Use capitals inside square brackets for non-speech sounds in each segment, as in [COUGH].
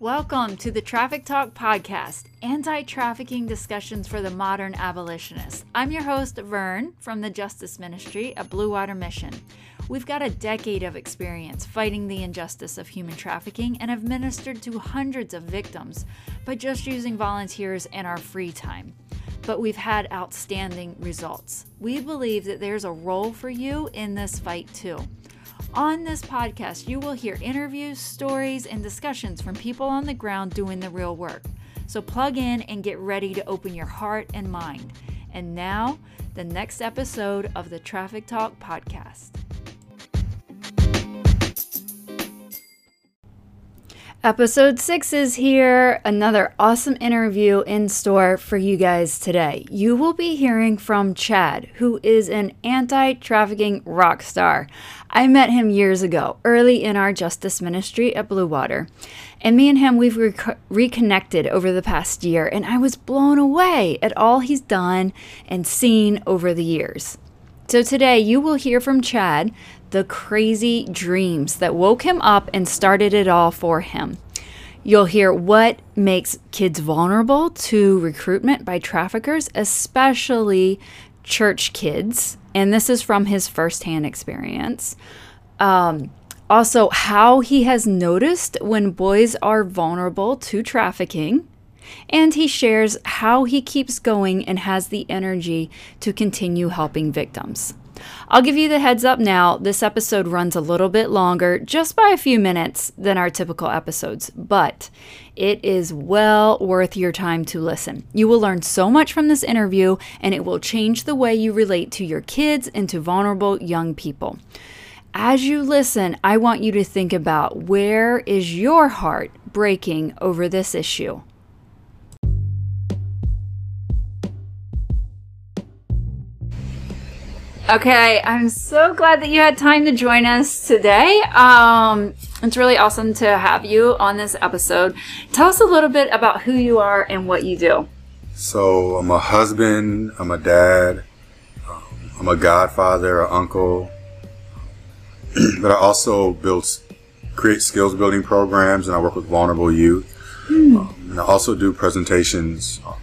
Welcome to the Traffic Talk Podcast, anti trafficking discussions for the modern abolitionist. I'm your host, Vern, from the Justice Ministry at Blue Water Mission. We've got a decade of experience fighting the injustice of human trafficking and have ministered to hundreds of victims by just using volunteers in our free time. But we've had outstanding results. We believe that there's a role for you in this fight too. On this podcast, you will hear interviews, stories, and discussions from people on the ground doing the real work. So plug in and get ready to open your heart and mind. And now, the next episode of the Traffic Talk podcast. Episode 6 is here. Another awesome interview in store for you guys today. You will be hearing from Chad, who is an anti trafficking rock star. I met him years ago, early in our justice ministry at Blue Water. And me and him, we've rec- reconnected over the past year, and I was blown away at all he's done and seen over the years. So today you will hear from Chad the crazy dreams that woke him up and started it all for him. You'll hear what makes kids vulnerable to recruitment by traffickers, especially church kids. And this is from his firsthand experience. Um, also, how he has noticed when boys are vulnerable to trafficking. And he shares how he keeps going and has the energy to continue helping victims. I'll give you the heads up now this episode runs a little bit longer, just by a few minutes, than our typical episodes, but it is well worth your time to listen. You will learn so much from this interview, and it will change the way you relate to your kids and to vulnerable young people. As you listen, I want you to think about where is your heart breaking over this issue? Okay, I'm so glad that you had time to join us today. Um, it's really awesome to have you on this episode. Tell us a little bit about who you are and what you do. So, I'm a husband, I'm a dad, um, I'm a godfather, an uncle, [CLEARS THROAT] but I also build, create skills building programs and I work with vulnerable youth. Hmm. Um, and I also do presentations um,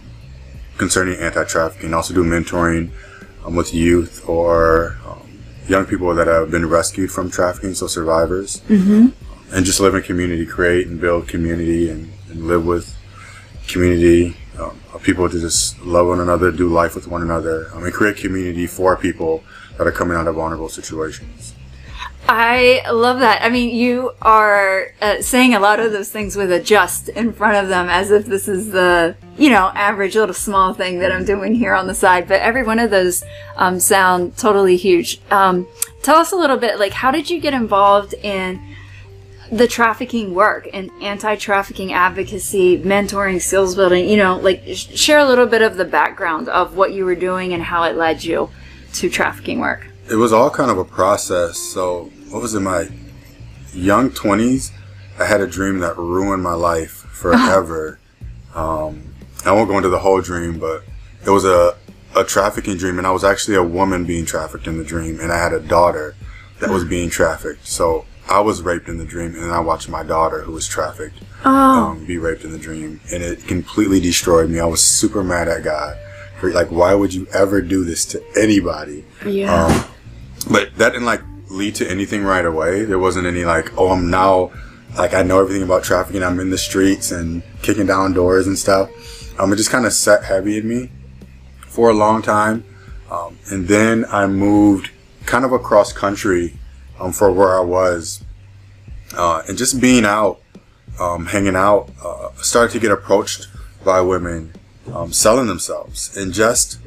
concerning anti trafficking, I also do mentoring um, with youth or um, young people that have been rescued from trafficking, so survivors, mm-hmm. and just live in community, create and build community, and, and live with community um, people to just love one another, do life with one another, I mean, create community for people that are coming out of vulnerable situations. I love that. I mean, you are uh, saying a lot of those things with a just in front of them as if this is the, you know, average little small thing that I'm doing here on the side. But every one of those um, sound totally huge. Um, tell us a little bit, like, how did you get involved in the trafficking work and anti-trafficking advocacy, mentoring, skills building? You know, like, share a little bit of the background of what you were doing and how it led you to trafficking work. It was all kind of a process. So what was it, my young 20s, I had a dream that ruined my life forever. um, I won't go into the whole dream, but it was a, a trafficking dream, and I was actually a woman being trafficked in the dream, and I had a daughter that was being trafficked. So I was raped in the dream, and I watched my daughter, who was trafficked, oh. um, be raped in the dream, and it completely destroyed me. I was super mad at God. For, like, why would you ever do this to anybody? Yeah. Um, but that didn't like lead to anything right away. There wasn't any like, oh, I'm now like I know everything about trafficking. I'm in the streets and kicking down doors and stuff. Um, it just kind of set heavy in me for a long time, um, and then I moved kind of across country um, for where I was, uh, and just being out, um, hanging out, uh, started to get approached by women um, selling themselves, and just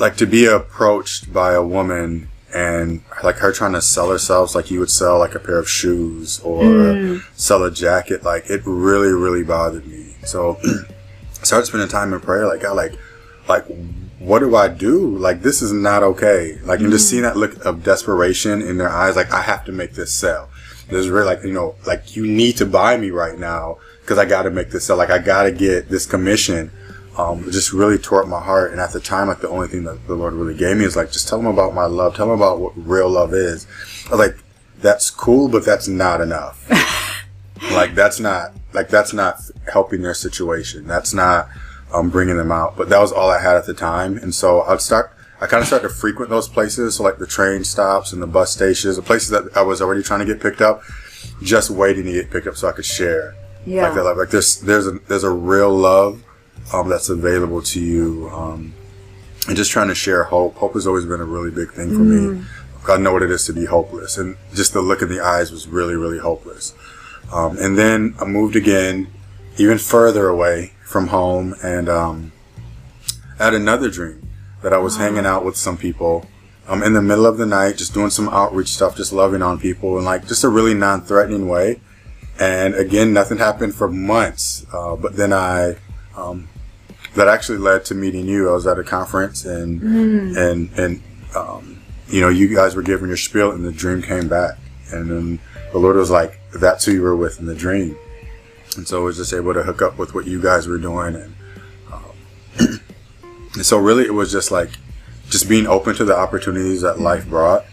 like to be approached by a woman and like her trying to sell herself like you would sell like a pair of shoes or mm. sell a jacket like it really really bothered me. So i [CLEARS THROAT] started spending time in prayer like god like like what do i do? Like this is not okay. Like mm. and just seeing that look of desperation in their eyes like i have to make this sell there's really like you know like you need to buy me right now because i gotta make this sell like i gotta get this commission um, just really tore up my heart. And at the time, like the only thing that the Lord really gave me is like, just tell them about my love. Tell them about what real love is. I was like, that's cool, but that's not enough. [LAUGHS] like that's not like that's not helping their situation. That's not um, bringing them out. But that was all I had at the time, and so I'd start. I kind of started to frequent those places, so like the train stops and the bus stations, the places that I was already trying to get picked up, just waiting to get picked up so I could share. Yeah. Like that, like, like there's there's a there's a real love um, that's available to you, um, and just trying to share hope. Hope has always been a really big thing for me. I know what it is to be hopeless, and just the look in the eyes was really really hopeless. Um, and then I moved again, even further away from home, and um, I had another dream that I was hanging out with some people um, in the middle of the night, just doing some outreach stuff, just loving on people, and like just a really non-threatening way. And again, nothing happened for months. Uh, but then I, um, that actually led to meeting you. I was at a conference, and and and um, you know, you guys were giving your spiel, and the dream came back, and then the Lord was like, "That's who you were with in the dream." And so I was just able to hook up with what you guys were doing, and, um, [CLEARS THROAT] and so really it was just like just being open to the opportunities that life brought.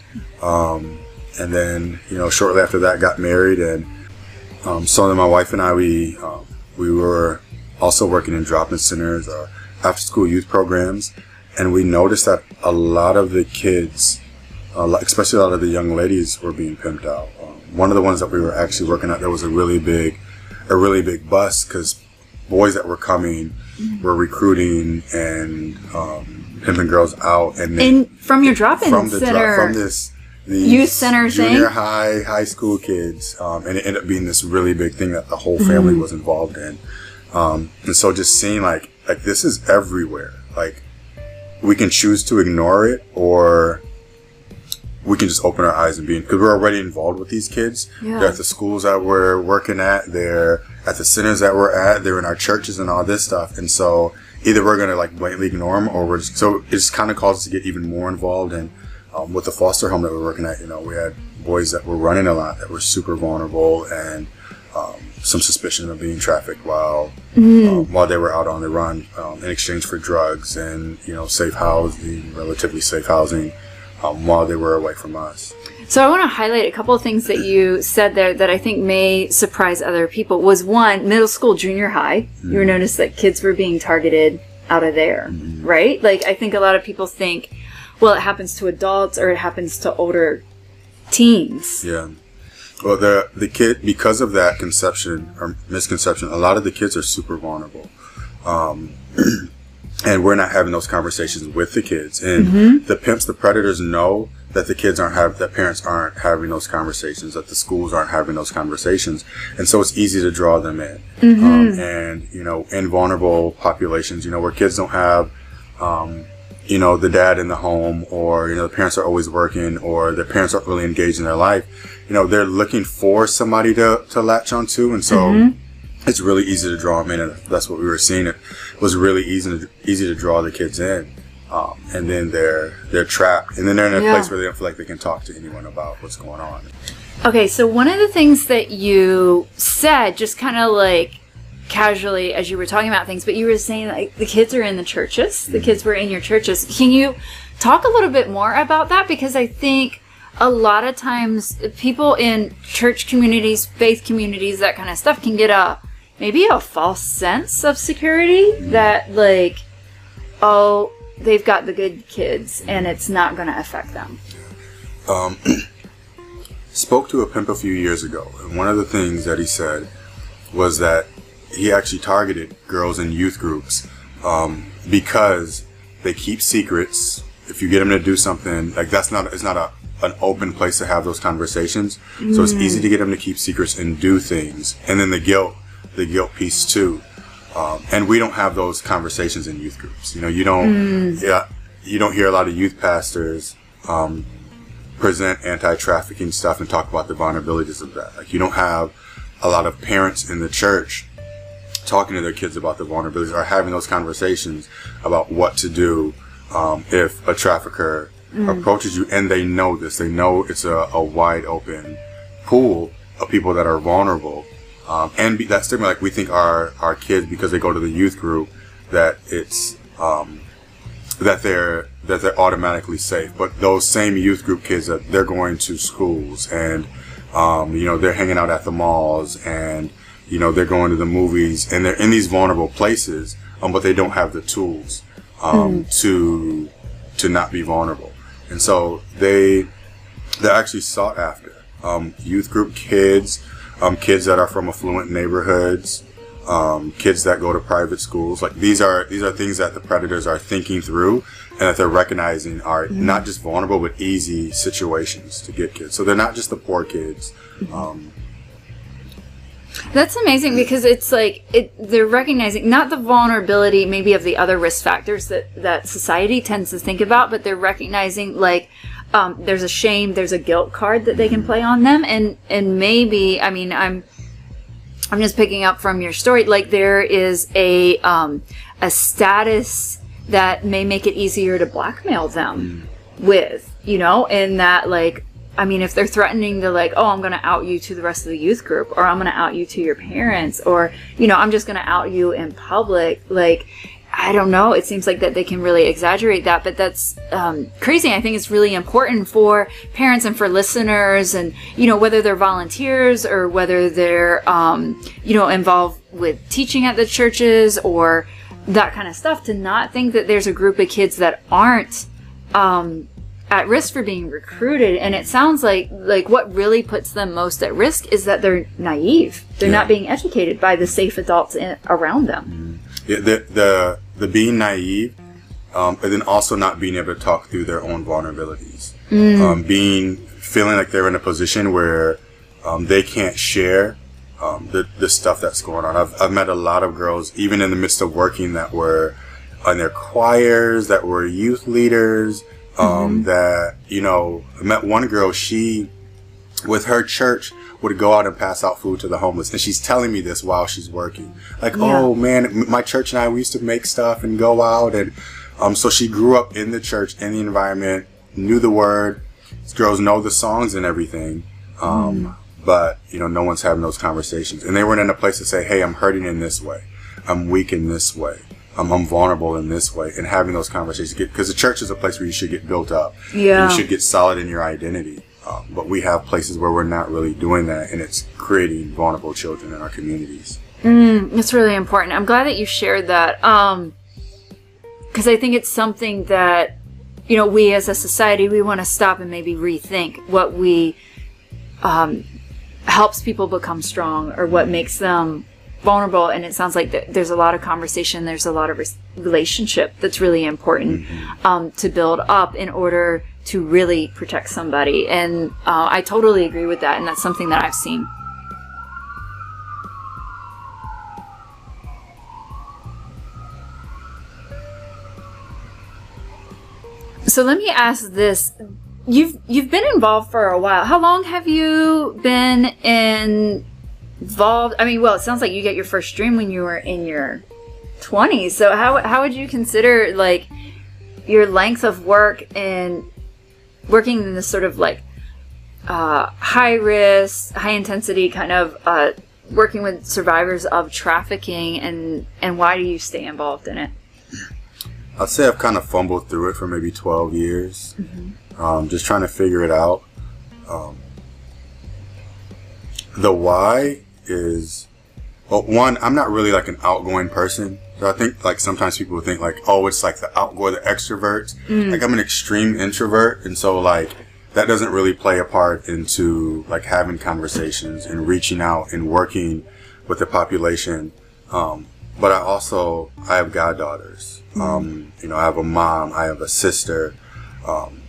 Um, and then you know, shortly after that, got married, and um, so then my wife and I we um, we were also working in drop-in centers, uh, after-school youth programs, and we noticed that a lot of the kids, especially a lot of the young ladies, were being pimped out. Um, one of the ones that we were actually working at, there was a really big, a really big bus because boys that were coming were recruiting and um, pimping girls out, and then In from your drop-in from the center. from this Youth center junior thing? high high school kids um, and it ended up being this really big thing that the whole family Mm-hmm. was involved in um, and so just seeing like like this is everywhere. Like we can choose to ignore it or we can just open our eyes and be because we're already involved with these kids. Yeah. they're at the schools that we're working at. They're at the centers that we're at. They're in our churches and all this stuff. And so either we're gonna like blatantly ignore them or we're just so it just kind of caused us to get even more involved and um, with the foster home that we're working at. You know we had boys that were running a lot that were super vulnerable and um, some suspicion of being trafficked while um, while they were out on the run um, in exchange for drugs and you know safe housing relatively safe housing um, while they were away from us So I want to highlight a couple of things that you said there that I think may surprise other people. Was one middle school, junior high. You were noticed that kids were being targeted out of there, right? Like I think a lot of people think, well, it happens to adults or it happens to older teens. Yeah. Well, the the kid because of that conception or misconception, a lot of the kids are super vulnerable, um, [CLEARS THROAT] and we're not having those conversations with the kids. And the pimps, the predators, know that the kids aren't have that parents aren't having those conversations, that the schools aren't having those conversations, and so it's easy to draw them in. Um, and you know, in vulnerable populations, you know, where kids don't have um, you know, the dad in the home or, you know, the parents are always working or the parents aren't really engaged in their life, you know, they're looking for somebody to, to latch onto. And so it's really easy to draw them in. And that's what we were seeing. It was really easy to, easy to draw the kids in. Um, and then they're, they're trapped and then they're in a Yeah. place where they don't feel like they can talk to anyone about what's going on. Okay, so one of the things that you said, just kind of like casually as you were talking about things, but you were saying like the kids are in the churches, the kids were in your churches. Can you talk a little bit more about that? Because I think a lot of times people in church communities, faith communities, that kind of stuff can get a maybe a false sense of security that like, oh, they've got the good kids and it's not going to affect them. um, [CLEARS THROAT] spoke to a pimp a few years ago, and one of the things that he said was that he actually targeted girls in youth groups um, because they keep secrets. If you get them to do something, like that's not it's not a an open place to have those conversations. So it's easy to get them to keep secrets and do things, and then the guilt, the guilt piece too. Um, and we don't have those conversations in youth groups. You know, you don't, yeah, you don't hear a lot of youth pastors um, present anti-trafficking stuff and talk about the vulnerabilities of that. Like you don't have a lot of parents in the church talking to their kids about the vulnerabilities or having those conversations about what to do um, if a trafficker approaches you and they know this. They know it's a, a wide open pool of people that are vulnerable. Um, and be, that stigma, like we think our, our kids, because they go to the youth group, that it's, um, that they're that they're automatically safe. But those same youth group kids that they're going to schools and Um, you know, they're hanging out at the malls and, you know, they're going to the movies and they're in these vulnerable places, um, but they don't have the tools, um, to, to not be vulnerable. And so they, they're actually sought after. Um, youth group kids, um, kids that are from affluent neighborhoods, um, kids that go to private schools. Like these are these are things that the predators are thinking through and that they're recognizing are not just vulnerable but easy situations to get kids. So they're not just the poor kids. Um, That's amazing because it's like it, they're recognizing not the vulnerability maybe of the other risk factors that that society tends to think about, but they're recognizing like um, there's a shame, there's a guilt card that they can play on them, and and maybe I mean I'm I'm just picking up from your story like there is a um, a status that may make it easier to blackmail them with, you know, and that like I mean, if they're threatening to like, oh, I'm going to out you to the rest of the youth group, or I'm going to out you to your parents, or you know, I'm just going to out you in public, like. I don't know. It seems like that they can really exaggerate that, but that's um, crazy. I think it's really important for parents and for listeners, and you know, whether they're volunteers or whether they're um, you know involved with teaching at the churches or that kind of stuff, to not think that there's a group of kids that aren't um, at risk for being recruited and it sounds like like what really puts them most at risk is that they're naive they're Yeah. not being educated by the safe adults in, around them yeah, the the the being naive, um, and then also not being able to talk through their own vulnerabilities, um, being feeling like they're in a position where um, they can't share um, the the stuff that's going on. I've I've met a lot of girls, even in the midst of working, that were on their choirs, that were youth leaders. Um, That you know, I met one girl. She with her church would go out and pass out food to the homeless. And she's telling me this while she's working. Like Yeah. oh man my church and i we used to make stuff and go out and um, so she grew up in the church in the environment knew the word These girls know the songs and everything um, but you know no one's having those conversations. And they weren't in a place to say hey i'm hurting in this way. I'm weak in this way um, i'm vulnerable in this way and having those conversations because the church is a place where you should get built up. Yeah. you should get solid in your identity. Um, but we have places where we're not really doing that and it's creating vulnerable children in our communities. It's really important. I'm glad that you shared that um because i think it's something that you know we as a society we want to stop and maybe rethink what we um helps people become strong or what makes them vulnerable and it sounds like th- there's a lot of conversation there's a lot of res- relationship that's really important um, to build up in order to really protect somebody and uh, i totally agree with that and that's something that i've seen. So let me ask this. You've you've been involved for a while. How long have you been in involved i mean well it sounds like you get your first dream when you were in your 20s so how, how would you consider like your length of work and working in this sort of like uh, high risk high intensity kind of uh, working with survivors of trafficking and and why do you stay involved in it? I'd say i've kind of fumbled through it for maybe 12 years. Um, just trying to figure it out. Um, the why is well one i'm not really like an outgoing person. So i think like sometimes people think like oh it's like the outgoing the extroverts. Like i'm an extreme introvert and so like that doesn't really play a part into like having conversations and reaching out and working with the population. Um, but i also i have goddaughters. Um, you know i have a mom i have a sister. Um,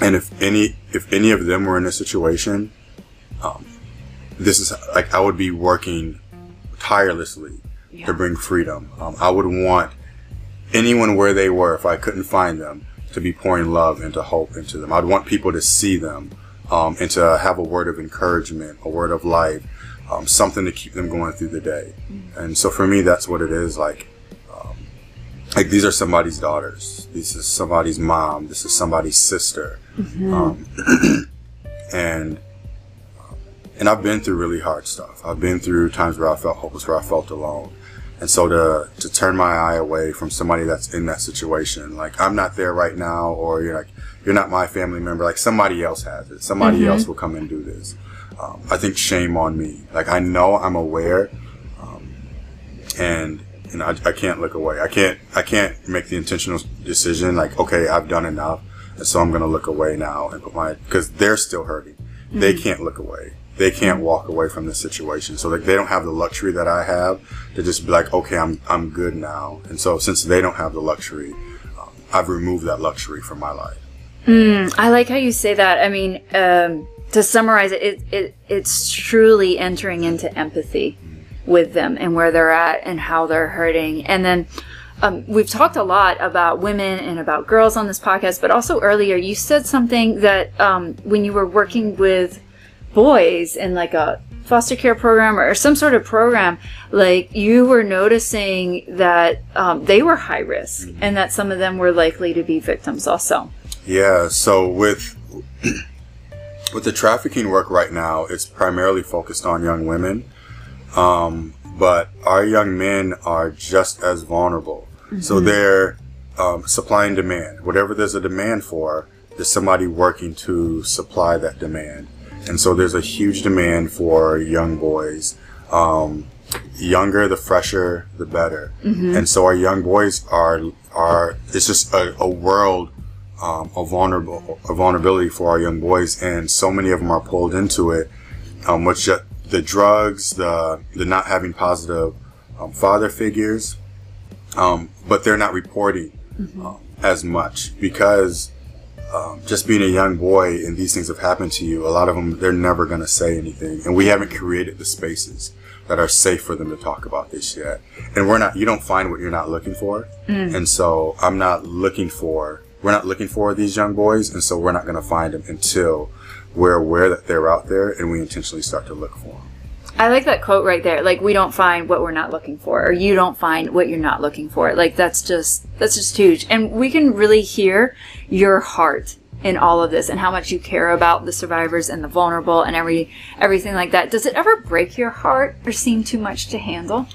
and if any if any of them were in a situation um, this is like i would be working tirelessly to bring freedom. Um, i would want anyone where they were if i couldn't find them to be pouring love into hope into them. I'd want people to see them um, and to have a word of encouragement a word of life um, something to keep them going through the day. And so for me that's what it is like um, like these are somebody's daughters. This is somebody's mom. This is somebody's sister. Um, [CLEARS THROAT] and and I've been through really hard stuff. I've been through times where I felt hopeless, where I felt alone. And so to to turn my eye away from somebody that's in that situation, like I'm not there right now, or you're like you're not my family member, like somebody else has it. Somebody else will come and do this. um, I think shame on me. Like I know I'm aware, um, and and I, I can't look away. I can't I can't make the intentional decision like okay I've done enough, and so I'm gonna look away now and put my because they're still hurting. Mm-hmm. They can't look away. They can't walk away from the situation. So like they don't have the luxury that I have to just be like okay I'm I'm good now. And so since they don't have the luxury, um, I've removed that luxury from my life. Mm, I like how you say that. I mean. Um to summarize it, it, it, it's truly entering into empathy with them and where they're at and how they're hurting. And then um, we've talked a lot about women and about girls on this podcast, but also earlier you said something that um, when you were working with boys in like a foster care program or some sort of program, like you were noticing that um, they were high risk and that some of them were likely to be victims also. Yeah. So with [CLEARS THROAT] with the trafficking work right now, it's primarily focused on young women. Um, but our young men are just as vulnerable. Mm-hmm. So they're um, supply and demand. Whatever there's a demand for, there's somebody working to supply that demand. And so there's a huge demand for young boys. Um, younger, the fresher, the better. Mm-hmm. And so our young boys are are it's just a, a world um, a vulnerable a vulnerability for our young boys, and so many of them are pulled into it. Um, which the drugs, the the not having positive um, father figures, um, but they're not reporting mm-hmm. Um, as much because um, just being a young boy and these things have happened to you. A lot of them they're never going to say anything, and we haven't created the spaces that are safe for them to talk about this yet. And we're not. You don't find what you're not looking for, mm. and so I'm not looking for we're not looking for these young boys, and so we're not going to find them until we're aware that they're out there and we intentionally start to look for them. I like that quote right there. Like we don't find what we're not looking for, or you don't find what you're not looking for. Like that's just that's just huge, and we can really hear your heart in all of this and how much you care about the survivors and the vulnerable and every everything like that. Does it ever break your heart or seem too much to handle?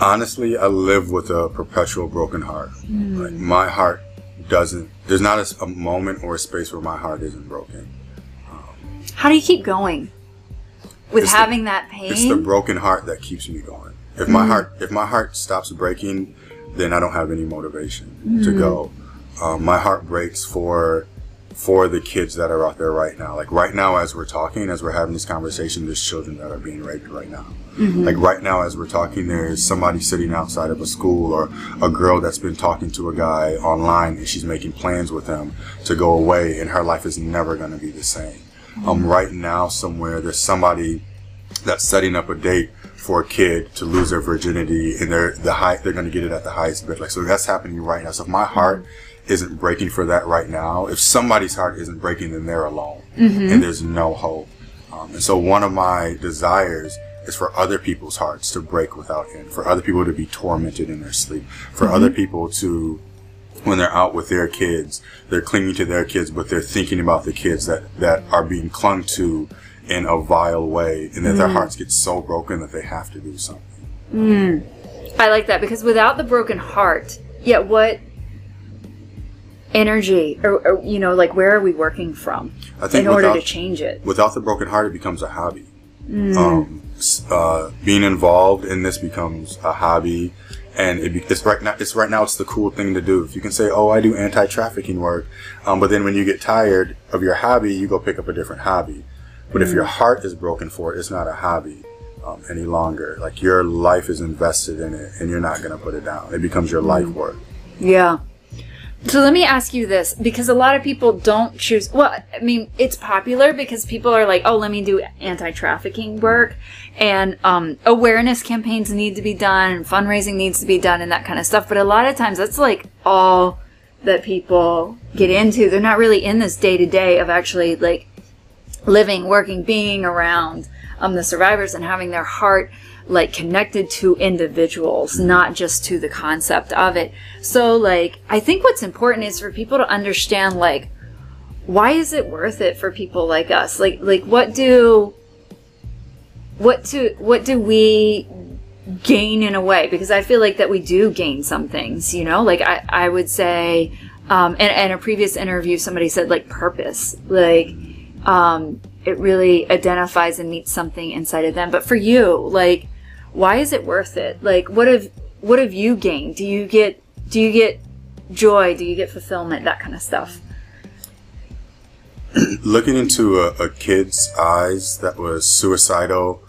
Honestly, I live with a perpetual broken heart. Mm. Like my heart doesn't. There's not a, a, moment or a space where my heart isn't broken. Um, How do you keep going with having the, that pain? It's the broken heart that keeps me going. If mm. my heart, if my heart stops breaking, then I don't have any motivation mm. to go. Um, my heart breaks for for the kids that are out there right now. Like right now, as we're talking, as we're having this conversation, there's children that are being raped right now. Mm-hmm. Like right now, as we're talking, there's somebody sitting outside of a school or a girl that's been talking to a guy online and she's making plans with him to go away and her life is never going to be the same. Um, right now, somewhere, there's somebody that's setting up a date for a kid to lose their virginity and they're the high, they're going to get it at the highest bid. Like, so that's happening right now. So if my heart, isn't breaking for that right now, if somebody's heart isn't breaking, then they're alone mm-hmm. and there's no hope. Um, and so one of my desires is for other people's hearts to break without end, for other people to be tormented in their sleep, for mm-hmm. other people to, when they're out with their kids, they're clinging to their kids, but they're thinking about the kids that, that are being clung to in a vile way and that mm. their hearts get so broken that they have to do something. Mm. I like that because without the broken heart, yet what energy or, or, you know like where are we working from in order to change it without the broken heart it becomes a hobby mm. um, uh, being involved in this becomes a hobby and it it's right now it's right now it's the cool thing to do. If you can say oh i do anti-trafficking work um, but then when you get tired of your hobby you go pick up a different hobby. But mm. if your heart is broken for it it's not a hobby um, any longer. Like your life is invested in it and you're not going to put it down. It becomes your mm. life work. Yeah so let me ask you this because a lot of people don't choose. Well, I mean, it's popular because people are like, oh, let me do anti trafficking work. And um, awareness campaigns need to be done, and fundraising needs to be done, and that kind of stuff. But a lot of times that's like all that people get into. They're not really in this day to day of actually like living, working, being around um, the survivors and having their heart like connected to individuals, not just to the concept of it. So like, I think what's important is for people to understand like, why is it worth it for people like us? Like, like what do, what do, what do we gain in a way? Because I feel like that we do gain some things, you know, like I, I would say, um, and, and a previous interview, somebody said like purpose, like, um, it really identifies and meets something inside of them. But for you, like, why is it worth it? Like, what have what have you gained? Do you get do you get joy? Do you get fulfillment? That kind of stuff. [CLEARS THROAT] Looking into a, a kid's eyes that was suicidal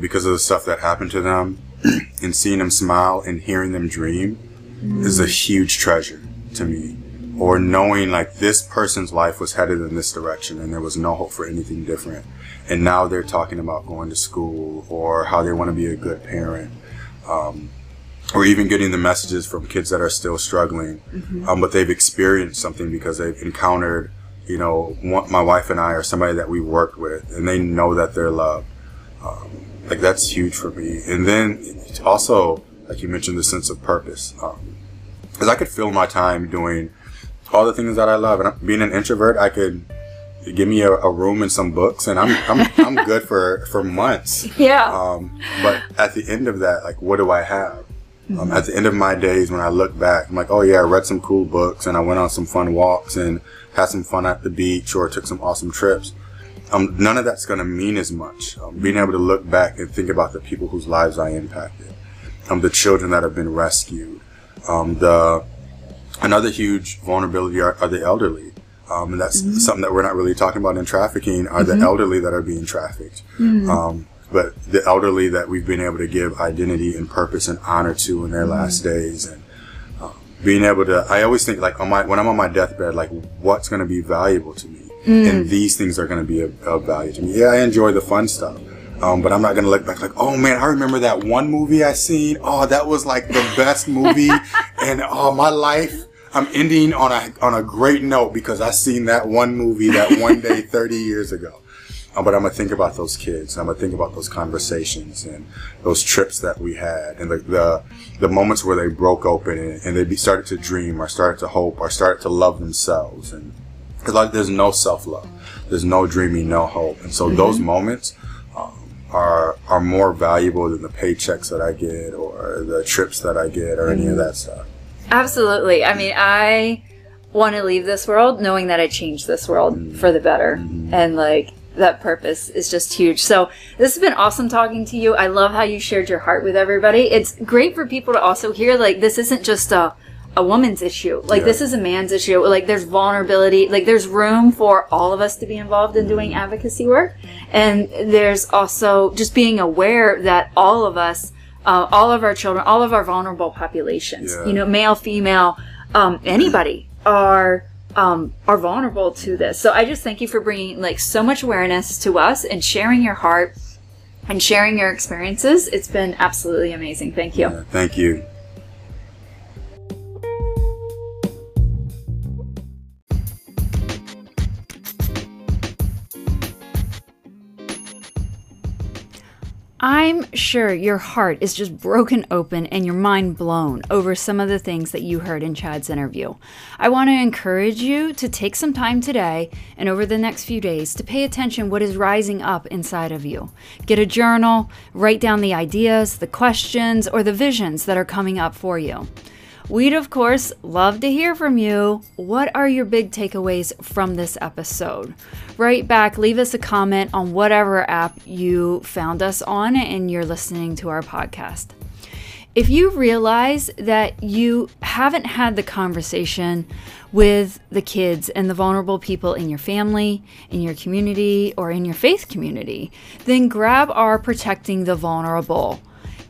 because of the stuff that happened to them, [CLEARS THROAT] and seeing them smile and hearing them dream mm. is a huge treasure to me. Or knowing like this person's life was headed in this direction and there was no hope for anything different. And now they're talking about going to school or how they want to be a good parent. Um, or even getting the messages from kids that are still struggling, mm-hmm. um, but they've experienced something because they've encountered, you know, one, my wife and I or somebody that we worked with, and they know that they're loved. Um, like that's huge for me. And then also, like you mentioned, the sense of purpose, because um, I could fill my time doing all the things that I love. And being an introvert, I could give me a, a, room and some books and I'm, I'm, I'm [LAUGHS] good for, for months. Yeah. Um, but at the end of that, like, what do I have? Um, at the end of my days, when I look back, I'm like, oh yeah, I read some cool books and I went on some fun walks and had some fun at the beach or took some awesome trips. Um, none of that's going to mean as much. Um, being able to look back and think about the people whose lives I impacted, um, the children that have been rescued, um, the another huge vulnerability are, are the elderly. Um, and that's mm-hmm. something that we're not really talking about in trafficking are mm-hmm. the elderly that are being trafficked. Mm-hmm. Um, but the elderly that we've been able to give identity and purpose and honor to in their mm-hmm. last days and um, being able to i always think like on my when i'm on my deathbed like what's going to be valuable to me and these things are going to be of, of, value to me yeah i enjoy the fun stuff um, but I'm not gonna look back like, oh man, I remember that one movie I seen. Oh, that was like the best movie, [LAUGHS] and oh, my life. I'm ending on a on a great note because I seen that one movie that one day [LAUGHS] 30 years ago. Um, but I'm gonna think about those kids. I'm gonna think about those conversations and those trips that we had, and the the, the moments where they broke open and, and they be, started to dream, or started to hope, or started to love themselves. And because like there's no self love, there's no dreaming, no hope, and so mm-hmm. those moments um, are are more valuable than the paychecks that I get or the trips that I get or mm-hmm. any of that stuff. Absolutely. I mean, I want to leave this world knowing that I changed this world mm-hmm. for the better, mm-hmm. and like that purpose is just huge. So this has been awesome talking to you. I love how you shared your heart with everybody. It's great for people to also hear like this isn't just a a woman's issue. Like yeah. this is a man's issue. Like there's vulnerability. Like there's room for all of us to be involved in doing advocacy work. And there's also just being aware that all of us, uh, all of our children, all of our vulnerable populations, yeah. you know, male, female, um, anybody are um, are vulnerable to this. So I just thank you for bringing like so much awareness to us and sharing your heart and sharing your experiences. It's been absolutely amazing. Thank you. Yeah, thank you. I'm sure your heart is just broken open and your mind blown over some of the things that you heard in Chad's interview. I want to encourage you to take some time today and over the next few days to pay attention what is rising up inside of you. Get a journal, write down the ideas, the questions, or the visions that are coming up for you. We'd, of course, love to hear from you. What are your big takeaways from this episode? Write back, leave us a comment on whatever app you found us on and you're listening to our podcast. If you realize that you haven't had the conversation with the kids and the vulnerable people in your family, in your community, or in your faith community, then grab our Protecting the Vulnerable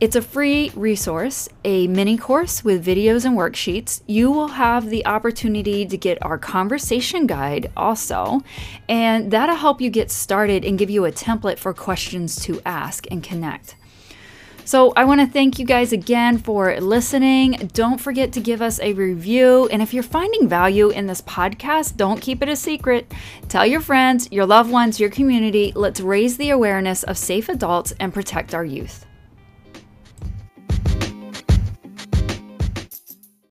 it's a free resource, a mini course with videos and worksheets. You will have the opportunity to get our conversation guide also, and that'll help you get started and give you a template for questions to ask and connect. So, I want to thank you guys again for listening. Don't forget to give us a review. And if you're finding value in this podcast, don't keep it a secret. Tell your friends, your loved ones, your community. Let's raise the awareness of safe adults and protect our youth.